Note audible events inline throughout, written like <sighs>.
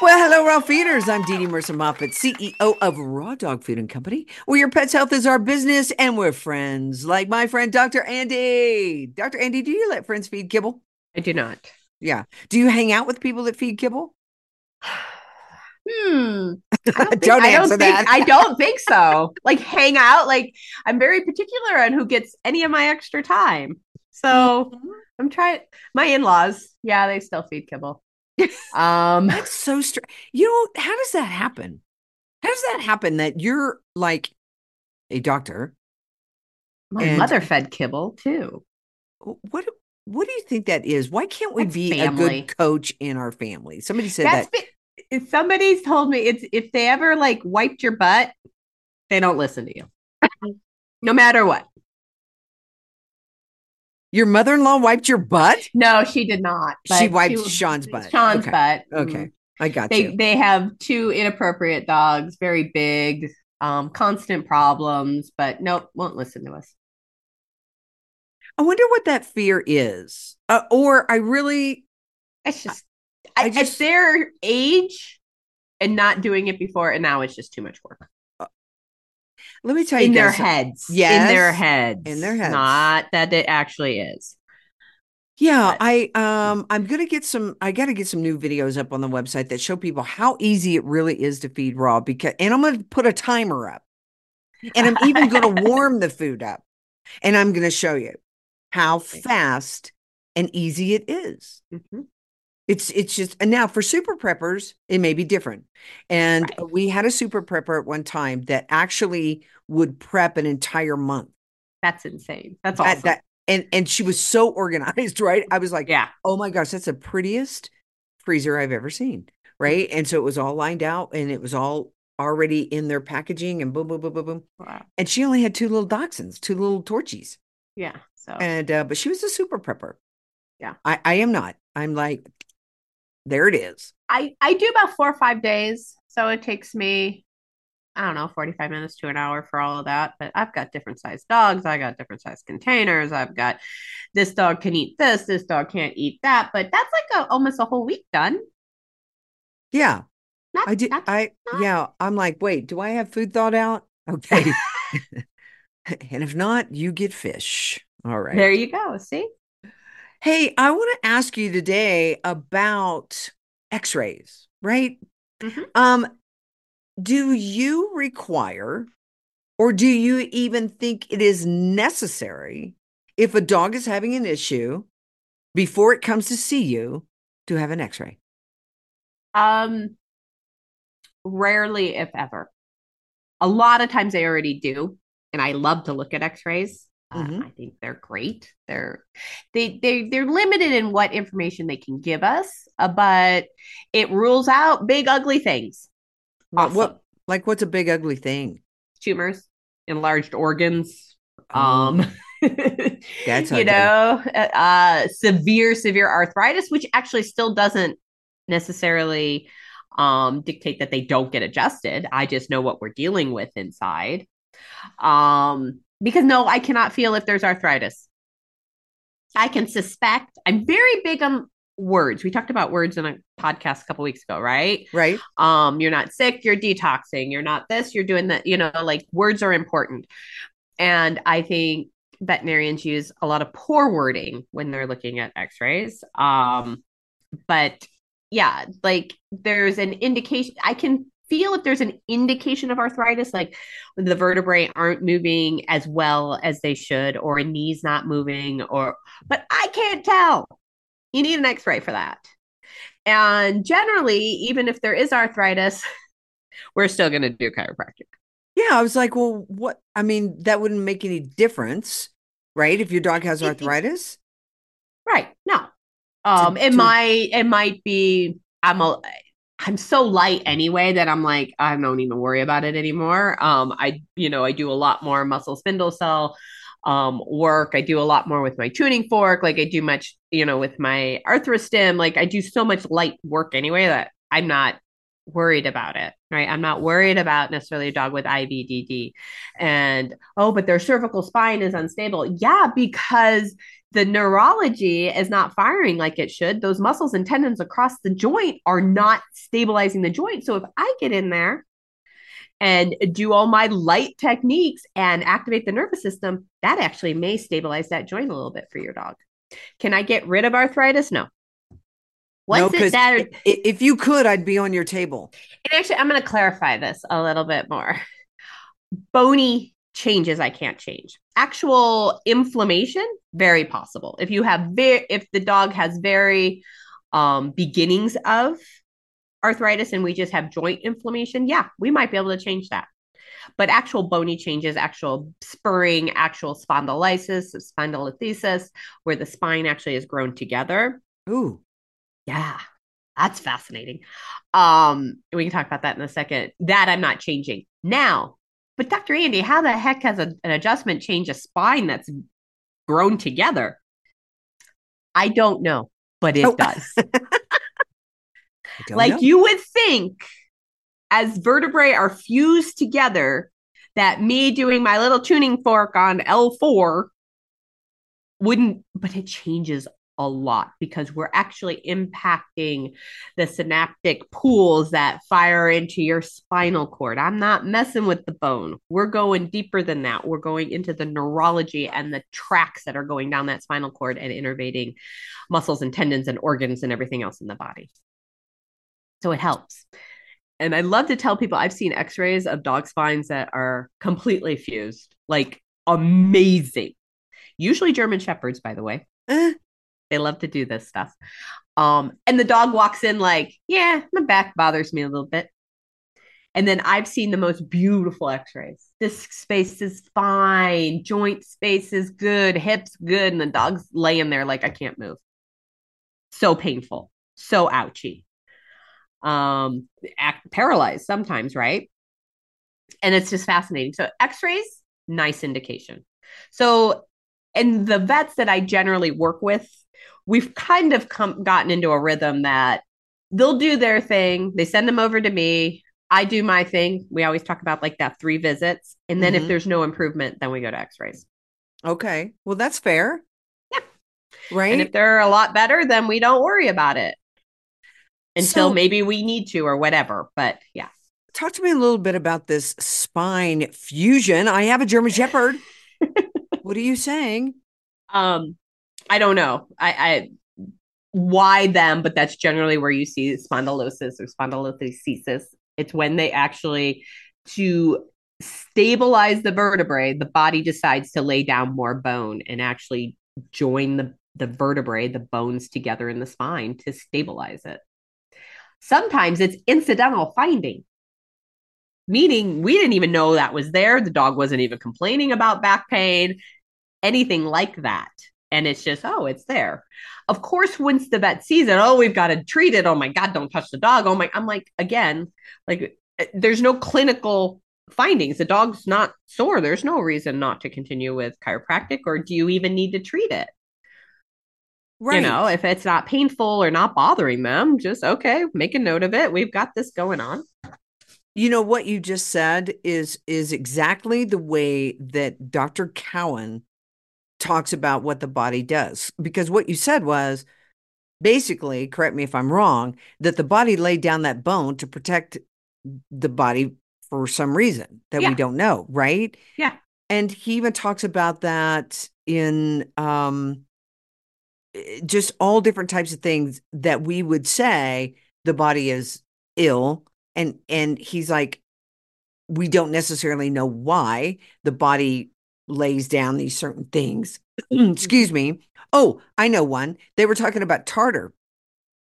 Well, hello, raw feeders. I'm Dee Dee Mercer Moffat, CEO of Raw Dog Food and Company, where your pet's health is our business and we're friends, like my friend Dr. Andi. Dr. Andi, do you let friends feed kibble? I do not. Yeah. Do you hang out with people that feed kibble? <sighs> Hmm. I don't, <laughs> think, Don't I don't answer think, that. I <laughs> don't think so. Like hang out. Like I'm very particular on who gets any of my extra time. So Mm-hmm. I'm trying. My in-laws, yeah, they still feed kibble. Um, That's so strange. You know, how does that happen? How does that happen that you're like a doctor? my mother fed kibble too. What what do you think that is? Why can't we That's be family. a good coach in our family? Somebody said That's that. be- if somebody's told me it's if they ever like wiped your butt, they don't listen to you. no matter what. Your mother-in-law wiped your butt? No, she did not. She wiped was- Sean's butt. Sean's Okay. butt. Okay. Mm. I got They you. they have two inappropriate dogs, very big, um, constant problems, but nope, won't listen to us. I wonder what that fear is. Uh, or I really It's just, I I, just- it's their age and not doing it before, and now it's just too much work let me tell you in their heads. in their heads, in their heads. not that it actually is. Yeah, But- I um I'm gonna get some I gotta get some new videos up on the website that show people how easy it really is to feed raw because and I'm gonna put a timer up. And I'm even gonna <laughs> warm the food up. And I'm gonna show you how fast and easy it is. Mhm. It's it's just and now for super preppers, it may be different. And Right. we had a super prepper at one time that actually would prep an entire month. That's insane. That's That- awesome. that- and and she was so organized, <laughs> right? I was like, yeah, oh my gosh, that's the prettiest freezer I've ever seen. Right. And so it was all lined out and it was all already in their packaging and boom, boom, boom, boom, boom. wow. And she only had two little dachshunds, two little torchies. yeah. So And uh, but she was a super prepper. Yeah. I, I am not. I'm like, there it is. I I do about four or five days, so it takes me I don't know, 45 minutes to an hour for all of that. But I've got different sized dogs. I got different sized containers. I've got this dog can eat this, this dog can't eat that. But that's like a, almost a whole week done. Yeah. Not, I did I not- yeah, I'm like, wait, do I have food thought out? Okay. <laughs> <laughs> and if not, you get fish. All right. There you go. See? Hey, I want to ask you today about x-rays, right? Mhm. Um, do you require or do you even think it is necessary if a dog is having an issue before it comes to see you to have an x-ray? Um, rarely, if ever. A lot of times they already do, and I love to look at X-rays. Uh, Mhm. I think they're great. They're they they they're limited in what information they can give us, uh, but it rules out big ugly things, Awesome. what like what's a big ugly thing? tumors, enlarged organs. Oh, Um, <laughs> That's you know, uh, uh, severe severe arthritis, which actually still doesn't necessarily um, dictate that they don't get adjusted. I just know what we're dealing with inside. Um, because no, I cannot feel if there's arthritis. I can suspect. I'm very big on words. We talked about words in a podcast a couple weeks ago, right? right? Um, you're not sick, you're detoxing, you're not this, you're doing that, you know, like words are important. And I think veterinarians use a lot of poor wording when they're looking at x-rays. Um, but yeah, like there's an indication I can feel if there's an indication of arthritis, like the vertebrae aren't moving as well as they should, or a knee's not moving, or but I can't tell. You need an x-ray for that. And generally, even if there is arthritis, <laughs> we're still going to do chiropractic. Yeah, I was like, well, what? I mean, that wouldn't make any difference, right? If your dog has It- it- arthritis. Right. No. Um, it might it might be I'm a I'm so light anyway that I'm like I don't even worry about it anymore. Um, I you know I do a lot more muscle spindle cell um work. I do a lot more with my tuning fork. Like I do much you know with my arthrostim. Like I do so much light work anyway that I'm not worried about it, right? I'm not worried about necessarily a dog with IVDD. And oh, but their cervical spine is unstable. Yeah, because the neurology is not firing like it should. Those muscles and tendons across the joint are not stabilizing the joint. So if I get in there and do all my light techniques and activate the nervous system, that actually may stabilize that joint a little bit for your dog. Can I get rid of arthritis? No. What's no, it that? If you could, I'd be on your table. And actually, I'm going to clarify this a little bit more. Bony changes I can't change. Actual inflammation, very possible. If you have very, if the dog has very um, beginnings of arthritis and we just have joint inflammation, yeah, we might be able to change that. But actual bony changes, actual spurring, actual spondylolysis, spondylolisthesis, where the spine actually is grown together. Ooh yeah, that's fascinating. Um, we can talk about that in a second. That I'm not changing now. But Dr. Andi, how the heck has a, an adjustment change a spine that's grown together? I don't know, but it oh. <laughs> does. like know. you would think as vertebrae are fused together that me doing my little tuning fork on L4 wouldn't, but it changes a lot because we're actually impacting the synaptic pools that fire into your spinal cord. I'm not messing with the bone. We're going deeper than that. We're going into the neurology and the tracks that are going down that spinal cord and innervating muscles and tendons and organs and everything else in the body. So it helps. And I love to tell people I've seen x rays of dog spines that are completely fused, like amazing. Usually German Shepherds, by the way. Eh, they love to do this stuff. Um, and the dog walks in like, yeah, my back bothers me a little bit. And then I've seen the most beautiful x-rays. Disc space is fine, joint space is good, hips good, and the dog's laying there like I can't move. So painful, so ouchy. Um, act paralyzed sometimes, right? And it's just fascinating. So x-rays, nice indication. So and the vets that I generally work with we've kind of come gotten into a rhythm that they'll do their thing. They send them over to me. I do my thing. We always talk about like that three visits. And then mm-hmm. if there's no improvement, then we go to x rays. Okay. Well, that's fair. Yeah. Right. And if they're a lot better, then we don't worry about it until so, maybe we need to or whatever. But yeah. Talk to me a little bit about this spine fusion. I have a German Shepherd. <laughs> what are you saying? Um, I don't know. I, I why them, but that's generally where you see spondylosis or spondylolisthesis. It's when they actually to stabilize the vertebrae, the body decides to lay down more bone and actually join the the vertebrae, the bones together in the spine to stabilize it. Sometimes it's incidental finding, meaning we didn't even know that was there. The dog wasn't even complaining about back pain, anything like that and it's just oh it's there. Of course once the vet sees it oh we've got to treat it. Oh my god don't touch the dog. Oh my i'm like again like eh, there's no clinical findings. The dog's not sore. There's no reason not to continue with chiropractic or do you even need to treat it? Right. you know if it's not painful or not bothering them just okay make a note of it. We've got this going on. You know what you just said is is exactly the way that dr cowan talks about what the body does. Because what you said was basically, correct me if I'm wrong, that the body laid down that bone to protect the body for some reason that yeah. we don't know, right? Yeah. And he even talks about that in um eh, just all different types of things that we would say the body is ill and and he's like we don't necessarily know why the body lays down these certain things. <clears throat> Excuse me. Oh, I know one. They were talking about tartar.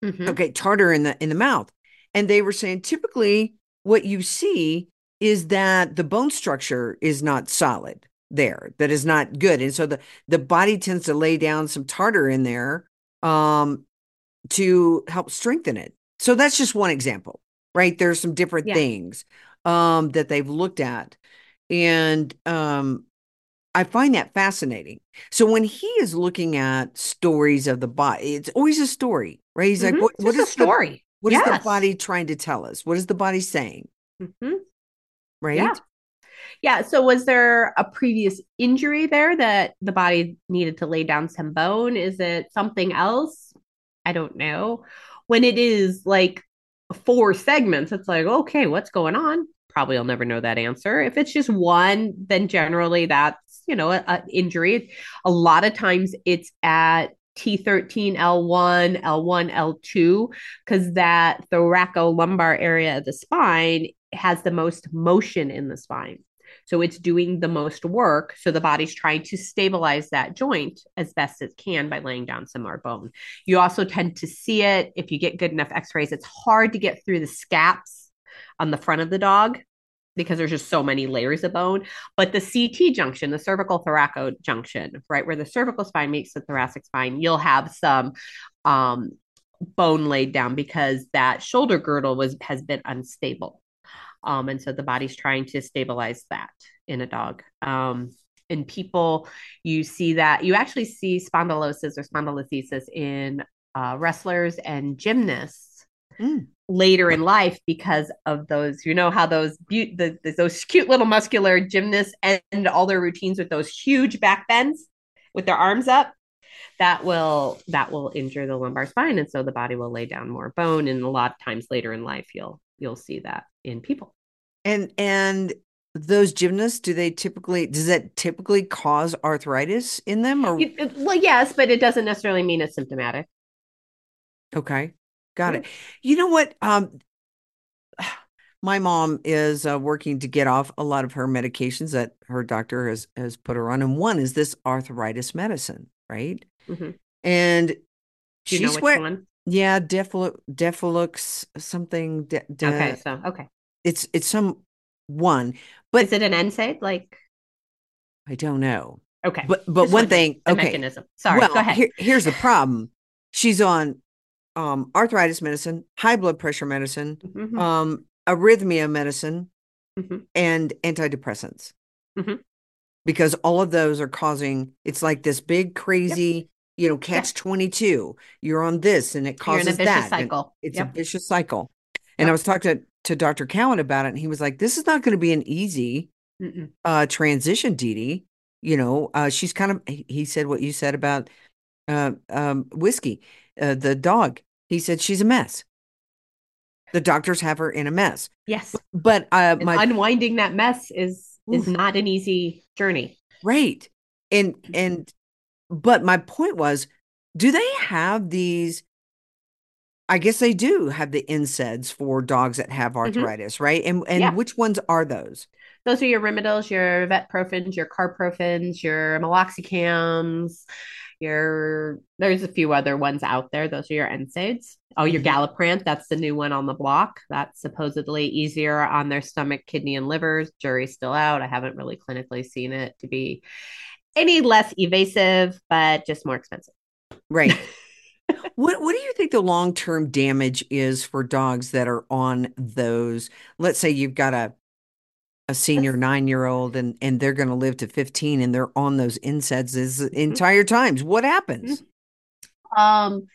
Mm-hmm. Okay, tartar in the in the mouth. And they were saying typically what you see is that the bone structure is not solid there, that is not good. And so the the body tends to lay down some tartar in there um to help strengthen it. So that's just one example, right? There's some different Yeah. things um, that they've looked at. And um, I find that fascinating. So when he is looking at stories of the body, it's always a story, right? He's like, Mhm. what, what is a story? The, what is Yes. the body trying to tell us? What is the body saying, Mhm. right? Yeah. Yeah. So, was there a previous injury there that the body needed to lay down some bone? Is it something else? I don't know. When it is like four segments, it's like, okay, what's going on? Probably I'll never know that answer. If it's just one, then generally that's, you know, an injury. A lot of times it's at T13, L1, L1, L2, because that thoracolumbar area of the spine has the most motion in the spine. So it's doing the most work. So the body's trying to stabilize that joint as best it can by laying down some more bone. You also tend to see it if you get good enough x rays. It's hard to get through the scaps on the front of the dog because there's just so many layers of bone. But the CT junction, the cervical thoraco junction, right where the cervical spine meets the thoracic spine, you'll have some um, bone laid down because that shoulder girdle was has been unstable. Um, and so the body's trying to stabilize that in a dog. Um, in people, you see that you actually see spondylosis or spondylolisthesis in uh, wrestlers and gymnasts Mm. later in life because of those. You know how those be- the, the, those cute little muscular gymnasts end all their routines with those huge back bends with their arms up. That will that will injure the lumbar spine, and so the body will lay down more bone. And a lot of times later in life, you'll you'll see that in people. And and those gymnasts, do they typically does that typically cause arthritis in them or well, yes, but it doesn't necessarily mean it's symptomatic. okay. Got it. You know what? Um <sighs> my mom is uh, working to get off a lot of her medications that her doctor has has put her on and one is this arthritis medicine, right? Mhm. And Do she you know which one? yeah, Deflu- Deflux something de- de- Okay, so okay, it's it's some one, but is it an NSAID? Like I don't know. okay, But but Just one thing, okay. mechanism. Sorry, well, go ahead. here- here's the problem. She's on um, arthritis medicine, high blood pressure medicine, Mhm, um, arrhythmia medicine, mhm. and antidepressants. Mhm. Because all of those are causing it's like this big crazy, you know, catch 22. You're on this and it You're in a causes vicious that. cycle. It's Yep. a vicious cycle. And I was talking to, to Dr. Cowan about it, and he was like, This is not going to be an easy uh transition, Dee Dee. You know, uh she's kind of he he said what you said about uh um whiskey, uh the dog. He said she's a mess. The doctors have her in a mess. Yes, But uh my unwinding that mess is is Oof. not an easy journey. right. And Mm-hmm. and but my point was, do they have these I guess they do have the NSAIDs for dogs that have arthritis, right? And and Mm-hmm. Yeah. which ones are those? Those are your Rimadyls, your Vetprofens, your Carprofens, your Meloxicams, your there's a few other ones out there. Those are your NSAIDs. Oh, your Mhm. Galliprant, that's the new one on the block. That's supposedly easier on their stomach, kidney, and livers. Jury's still out. I haven't really clinically seen it to be any less evasive, but just more expensive. Right. <laughs> What what do you think the long-term damage is for dogs that are on those? Let's say you've got a a senior nine-year-old and and they're going to live to 15 and they're on those NSAIDs this entire times. What happens? Um,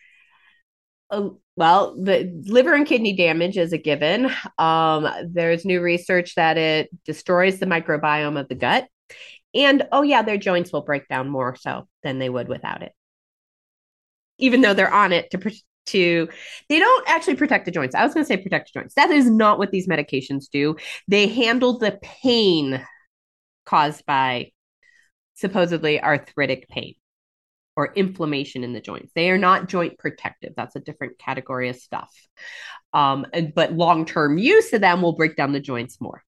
uh, well, the liver and kidney damage is a given. Um, there's new research that it destroys the microbiome of the gut. And oh, yeah, their joints will break down more so than they would without it. Even though they're on it to, to they don't actually protect the joints. I was going to say protect the joints. That is not what these medications do. They handle the pain caused by supposedly arthritic pain or inflammation in the joints. They are not joint protective. That's a different category of stuff. Um, and, but long term use of them will break down the joints more.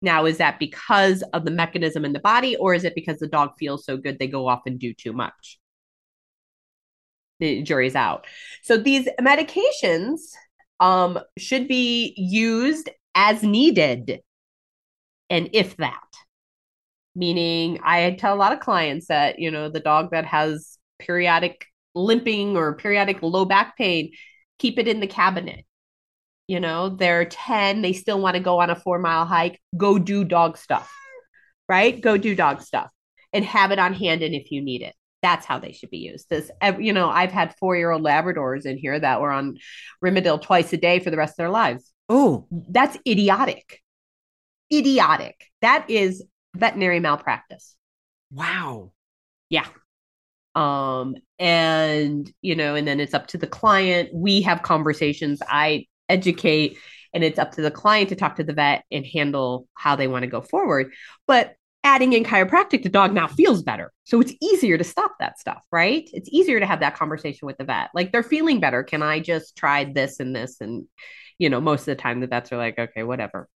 Now, is that because of the mechanism in the body, or is it because the dog feels so good they go off and do too much? The jury's out. So these medications um, should be used as needed, and if that meaning I tell a lot of clients that, you know, the dog that has periodic limping or periodic low back pain, keep it in the cabinet. You know, they're 10, they still want to go on a four mile hike, go do dog stuff, right? Go do dog stuff and have it on hand. And if you need it, that's how they should be used. This, you know, I've had four year old Labradors in here that were on Rimadyl twice a day for the rest of their lives. Oh, That's idiotic. Idiotic. That is veterinary malpractice. wow. Yeah. Um, and you know, and then it's up to the client. We have conversations. I educate, and it's up to the client to talk to the vet and handle how they want to go forward. But adding in chiropractic, the dog now feels better. So it's easier to stop that stuff, right? It's easier to have that conversation with the vet. Like they're feeling better. Can I just try this and this? And, you know, most of the time the vets are like, okay, whatever.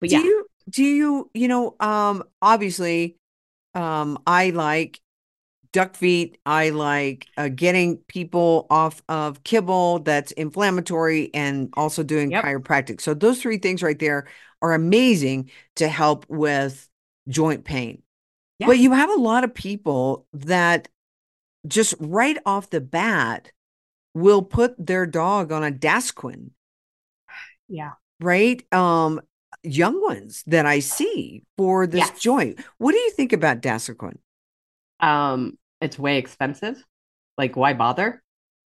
But do yeah, you do you you know um obviously um i like duck feet i like uh, getting people off of kibble that's inflammatory and also doing Yep. chiropractic so those three things right there are amazing to help with joint pain Yeah. but you have a lot of people that just right off the bat will put their dog on a Dasuquin yeah. right? Um, young ones that I see for this Yes. joint. What do you think about Dasuquin? Um, it's way expensive. Like, why bother?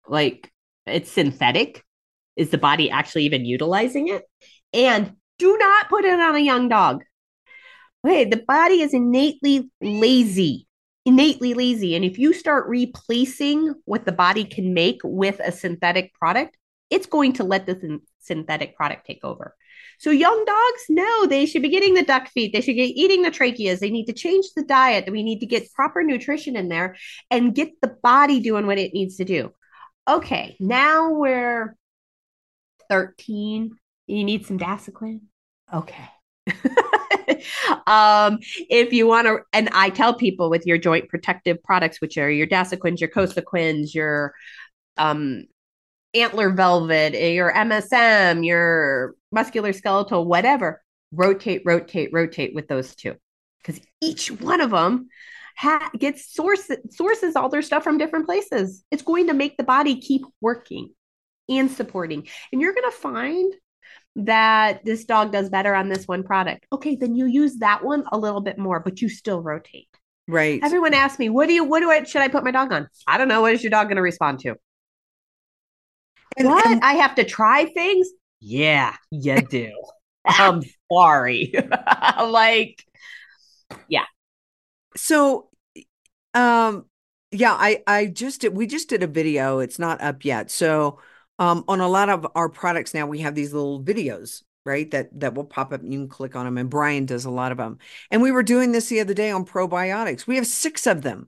Like, it's synthetic. Is the body actually even utilizing it? And do not put it on a young dog. Okay, the body is innately lazy, innately lazy. And if you start replacing what the body can make with a synthetic product, it's going to let the syn- synthetic product take over. So young dogs, no, they should be getting the duck feet. They should be eating the tracheas. They need to change the diet. We need to get proper nutrition in there and get the body doing what it needs to do. Okay, now we're 13. You need some Dasuquin? Okay. <laughs> um, if you want to, and I tell people with your joint protective products, which are your Dasuquins, your Cosequins, your um, antler velvet, eh, your MSM, your muscular skeletal, whatever, rotate, rotate, rotate with those two. Because each one of them ha- gets source sources all their stuff from different places. It's going to make the body keep working and supporting. And you're going to find that this dog does better on this one product. Okay, then you use that one a little bit more, but you still rotate. Right. Everyone asks me, "What do you? What do I? Should I put my dog on?" I don't know. What is your dog going to respond to? And- what? and- I have to try things? Yeah, you do. <laughs> I'm sorry. <laughs> like, yeah. so, um, yeah, I I just did. We just did a video. It's not up yet. So, um, on a lot of our products now, we have these little videos. Right, that that will pop up and you can click on them. And Brian does a lot of them. And we were doing this the other day on probiotics. We have six of them,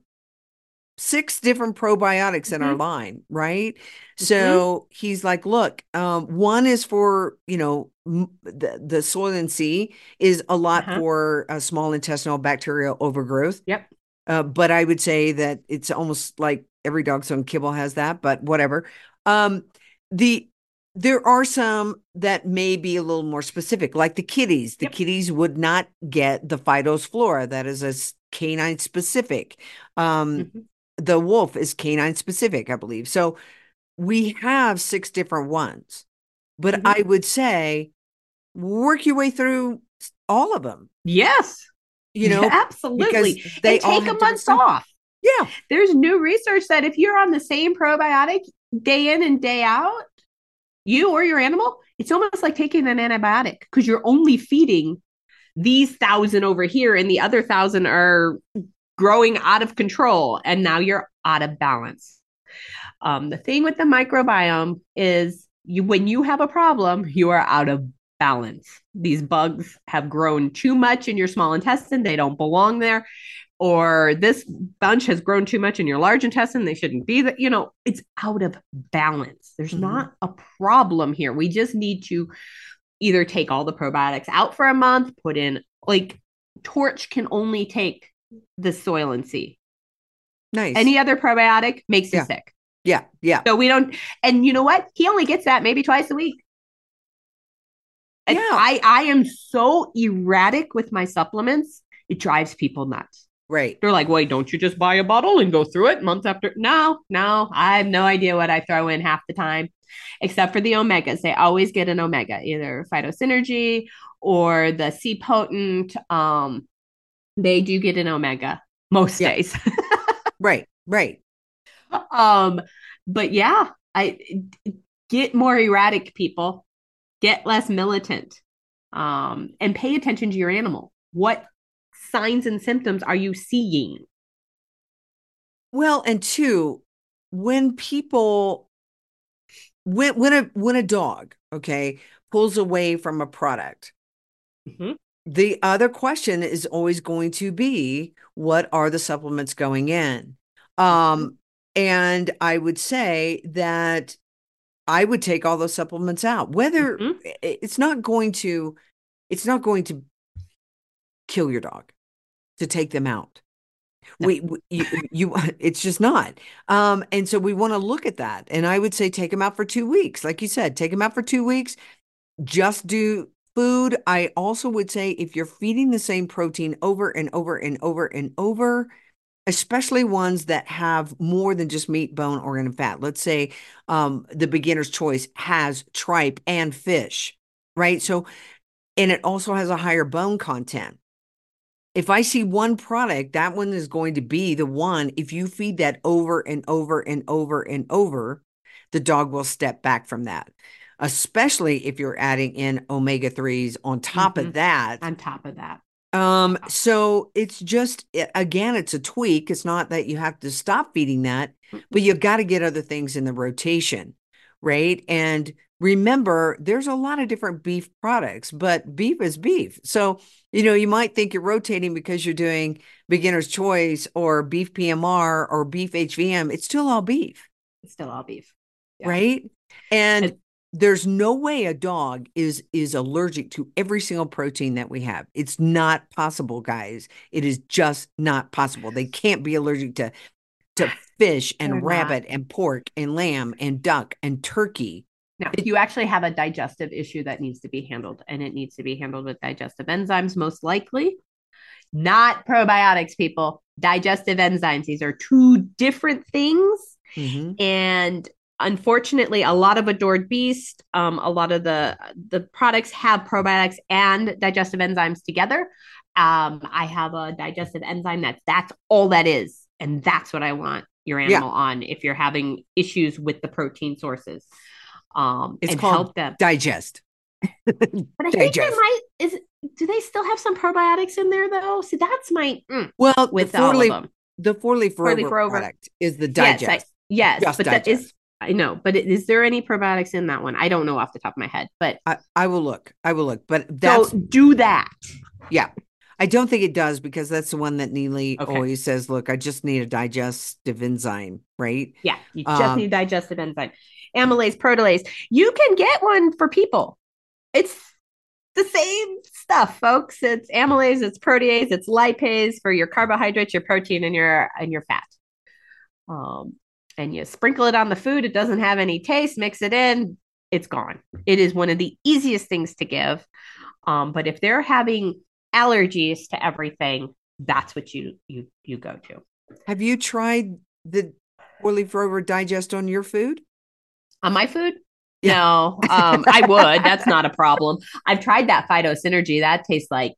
six different probiotics in our Mhm. line, right? So he's like, look, um, one is for, you know, m- the, the soil and sea is a lot Uh-huh. for uh, small intestinal bacterial overgrowth. Yep. Uh, but I would say that it's almost like every dog's own kibble has that, but whatever. Um, the there are some that may be a little more specific, like the kitties. The Yep. kitties would not get the Phytos flora. that is a canine specific. Um, Mhm. the wolf is canine specific, I believe. So we have six different ones, but Mhm. I would say work your way through all of them, yes, you know, <laughs> absolutely. they and take a month off. Yeah. There's new research that if you're on the same probiotic day in and day out, you or your animal, it's almost like taking an antibiotic because you're only feeding these thousand over here and the other thousand are growing out of control and now you're out of balance. Um, the thing with the microbiome is you when you have a problem, you are out of balance. These bugs have grown too much in your small intestine, they don't belong there or this bunch has grown too much in your large intestine they shouldn't be that you know it's out of balance there's Mhm. not a problem here we just need to either take all the probiotics out for a month put in like torch can only take the soil and sea Nice. any other probiotic makes you Yeah. sick yeah. Yeah. so we don't and you know what he only gets that maybe twice a week And Yeah. i i am so erratic with my supplements it drives people nuts Right. They're like, wait, don't you just buy a bottle and go through it month after? No, no, I have no idea what I throw in half the time, except for the omegas. They always get an omega, either phytosynergy or the C potent. Um, they do get an omega most Yeah. days. <laughs> Right. Right. um, but yeah, I get more erratic people, get less militant, um, and pay attention to your animal. What signs and symptoms are you seeing? Well, and two, when people when when a when a dog, okay, pulls away from a product, Mhm. the other question is always going to be what are the supplements going in? Um, and I would say that I would take all those supplements out. Whether Mhm. it's not going to it's not going to kill your dog to take them out. No. We, we you, you <laughs> it's just not. Um, and so we want to look at that. And I would say take them out for two weeks. Like you said, take them out for two weeks. Just do food. I also would say if you're feeding the same protein over and over and over and over, especially ones that have more than just meat, bone, organ, and fat. Let's say um, the beginner's choice has tripe and fish, right? So, and it also has a higher bone content. If I see one product, that one is going to be the one. If you feed that over and over and over and over, the dog will step back from that, especially if you're adding in omega 3s on top of Mhm. that. On top of that, Um, so it's just again, it's a tweak. It's not that you have to stop feeding that, but you've got to get other things in the rotation, right? And remember, there's a lot of different beef products, but beef is beef. So, you know, you might think you're rotating because you're doing beginner's choice or beef PMR or beef HVM. It's still all beef, it's still all beef. Yeah. right? And And- there's no way a dog is is allergic to every single protein that we have. It's not possible, guys. It is just not possible. They can't be allergic to to fish and They're not. rabbit and pork and lamb and duck and turkey. No, you actually have a digestive issue that needs to be handled, and it needs to be handled with digestive enzymes, most likely. Not probiotics, people. Digestive enzymes. These are two different things. Mhm. and unfortunately a lot of adored beast um, a lot of the the products have probiotics and digestive enzymes together um, i have a digestive enzyme that's that's all that is and that's what i want your Yeah. animal on if you're having issues with the protein sources um, It's and called help them Digest. <laughs> but i think they might is do they still have some probiotics in there though see that's my mm, Well, with the four of leaf them the four leaf Four-leaf rover rover. product is the Yes, I- digest. yes Just but that is I know, but is there any probiotics in that one? I don't know off the top of my head, but I, I will look. I will look. But that's so do that. yeah. I don't think it does because that's the one that Neely Okay. always says, look, I just need a digestive enzyme, right? Yeah, you just Um, need digestive enzyme, amylase, protease. You can get one for people. It's the same stuff, folks. It's amylase, it's protease, it's lipase for your carbohydrates, your protein, and your and your fat. Um, and you sprinkle it on the food. It doesn't have any taste. Mix it in. It's gone. It is one of the easiest things to give. Um, but if they're having allergies to everything, that's what you you you go to. Have you tried the four leaf digest on your food? On my food? No um i would. That's not a problem. I've tried that phytosynergy that tastes like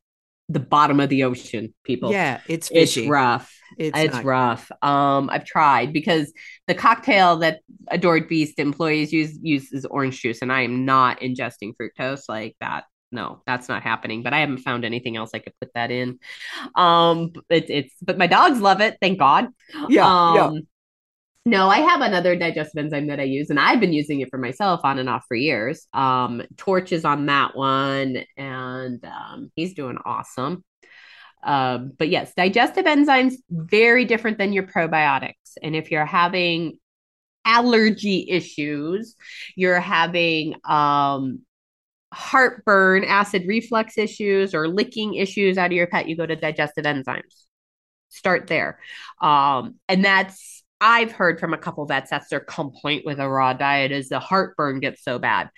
the bottom of the ocean people. Yeah, it's it's fishy. rough. It's, it's, rough. Um i've tried because the cocktail that adored beast employees use uses orange juice and i am not ingesting fructose like that. No that's not happening but i haven't found anything else i could put that in. Um it's it's but my dogs love it thank god. Yeah, yeah. No, I have another digestive enzyme that I use, and I've been using it for myself on and off for years. Um, Torch is on that one, and um, he's doing awesome. Um, but yes, digestive enzymes very different than your probiotics, and if you're having allergy issues, you're having um, heartburn, acid reflux issues, or licking issues out of your pet, you go to digestive enzymes. Start there. Um, and that's, I've heard from a couple vets, that's their complaint with a raw diet is the heartburn gets so bad.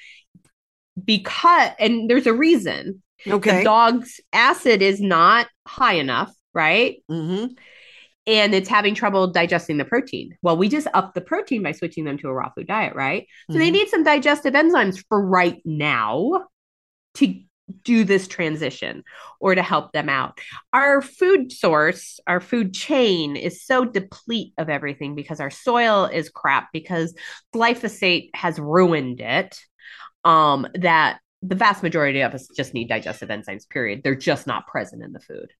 Because, and there's a reason Okay. the dog's acid is not high enough right? Mm-hmm. And it's having trouble digesting the protein. Well, we just up the protein by switching them to a raw food diet, right? So they Mhm. need some digestive enzymes for right now to do this transition or to help them out. Our food source, our food chain is so deplete of everything because our soil is crap because glyphosate has ruined it. Um, that the vast majority of us just need digestive enzymes, period. They're just not present in the food.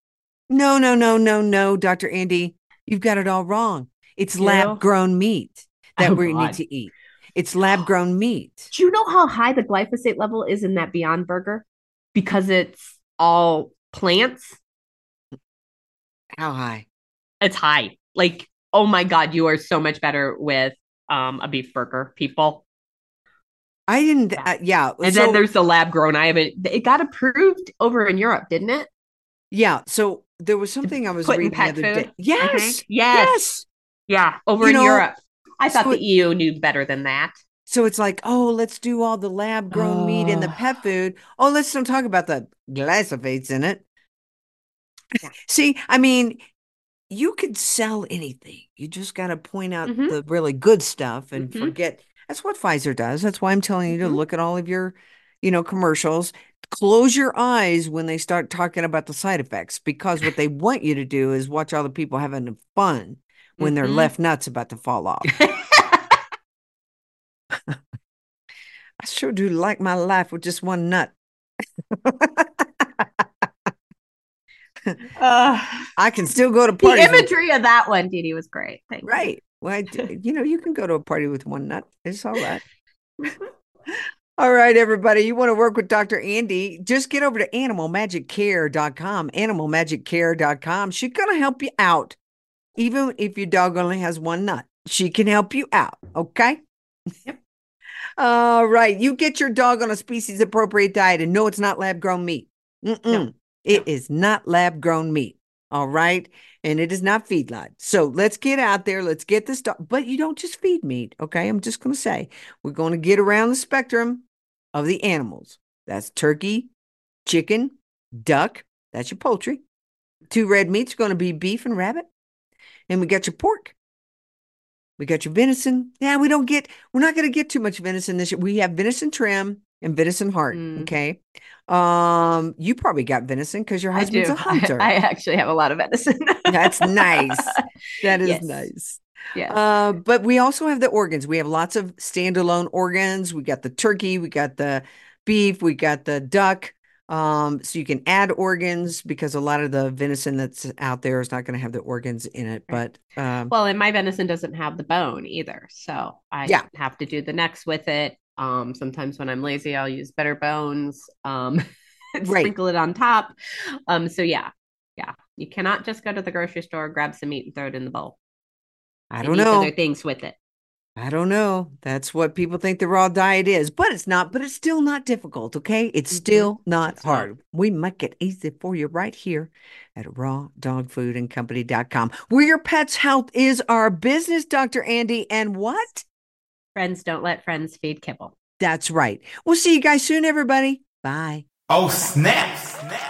No, no, no, no, no, Dr. Andi. You've got it all wrong. It's You? lab grown meat that Oh, we God. need to eat. It's lab <gasps> grown meat. Do you know how high the glyphosate level is in that Beyond Burger? Because it's all plants. How high? It's high. Like, oh my God, you are so much better with um a beef burger, people. I didn't. Yeah. Uh, yeah. And so, then there's the lab grown. I haven't. It got approved over in Europe, didn't it? yeah. So there was something I was put in reading the other food? day. Yes. Mhm. Yes. Yes. Yeah, over You in know, Europe. I thought so the EU knew better than that. So it's like, oh, let's do all the lab grown meat and the Oh. pet food. Oh, let's don't talk about the glyphosates in it. Yeah. See, I mean, you could sell anything. You just got to point out Mhm. the really good stuff and Mhm. forget. That's what Pfizer does. That's why I'm telling you to Mhm. look at all of your, you know, commercials. Close your eyes when they start talking about the side effects because what they want you to do is watch all the people having fun when their Mhm. left nut's about to fall off. <laughs> I sure do like my life with just one nut. <laughs> Uh, I can still go to the parties. with- imagery of that one, Dee Dee, was great. Thank you. right. Well, I you know, you can go to a party with one nut. It's all right. <laughs> all right, everybody. You want to work with Dr. Andi? Just get over to animalmagiccare.com. Animalmagiccare.com. She's going to help you out, even if your dog only has one nut. She can help you out. Okay. Yep. All right. You get your dog on a species appropriate diet and no, it's not lab grown meat. Mm-mm. It is not lab grown meat. All right. And it is not feedlot. So let's get out there. Let's get this dog. But you don't just feed meat. Okay. I'm just going to say we're going to get around the spectrum of the animals. That's turkey, chicken, duck. That's your poultry. Two red meats are going to be beef and rabbit. And we got your pork. We got your venison. Yeah, we don't get, we're not going to get too much venison this year. We have venison trim and venison heart. Mm. Okay. Um, you probably got venison because your husband's a <laughs> hunter. I, I actually have a lot of venison. That's nice. <laughs> That is Yes. nice. yeah. Uh, but we also have the organs. We have lots of standalone organs. We got the turkey, we got the beef, we got the duck. Um, so you can add organs because a lot of the venison that's out there is not going to have the organs in it. But um, Well, and my venison doesn't have the bone either. So I Yeah. have to do the necks with it. Um, sometimes when I'm lazy, I'll use better bones. Um, <laughs> Right. sprinkle it on top. Um, so yeah, yeah. You cannot just go to the grocery store, grab some meat, and throw it in the bowl. I don't know. Other things with it. I don't know. That's what people think the raw diet is, but it's not, but it's still not difficult. Okay. It's Mhm. still not It's not. hard. We make it easy for you right here at rawdogfoodandcompany.com, where your pet's health is our business, Dr. Andi. And what? Friends don't let friends feed kibble. That's right. We'll see you guys soon, everybody. Bye. Oh, snap! Snap!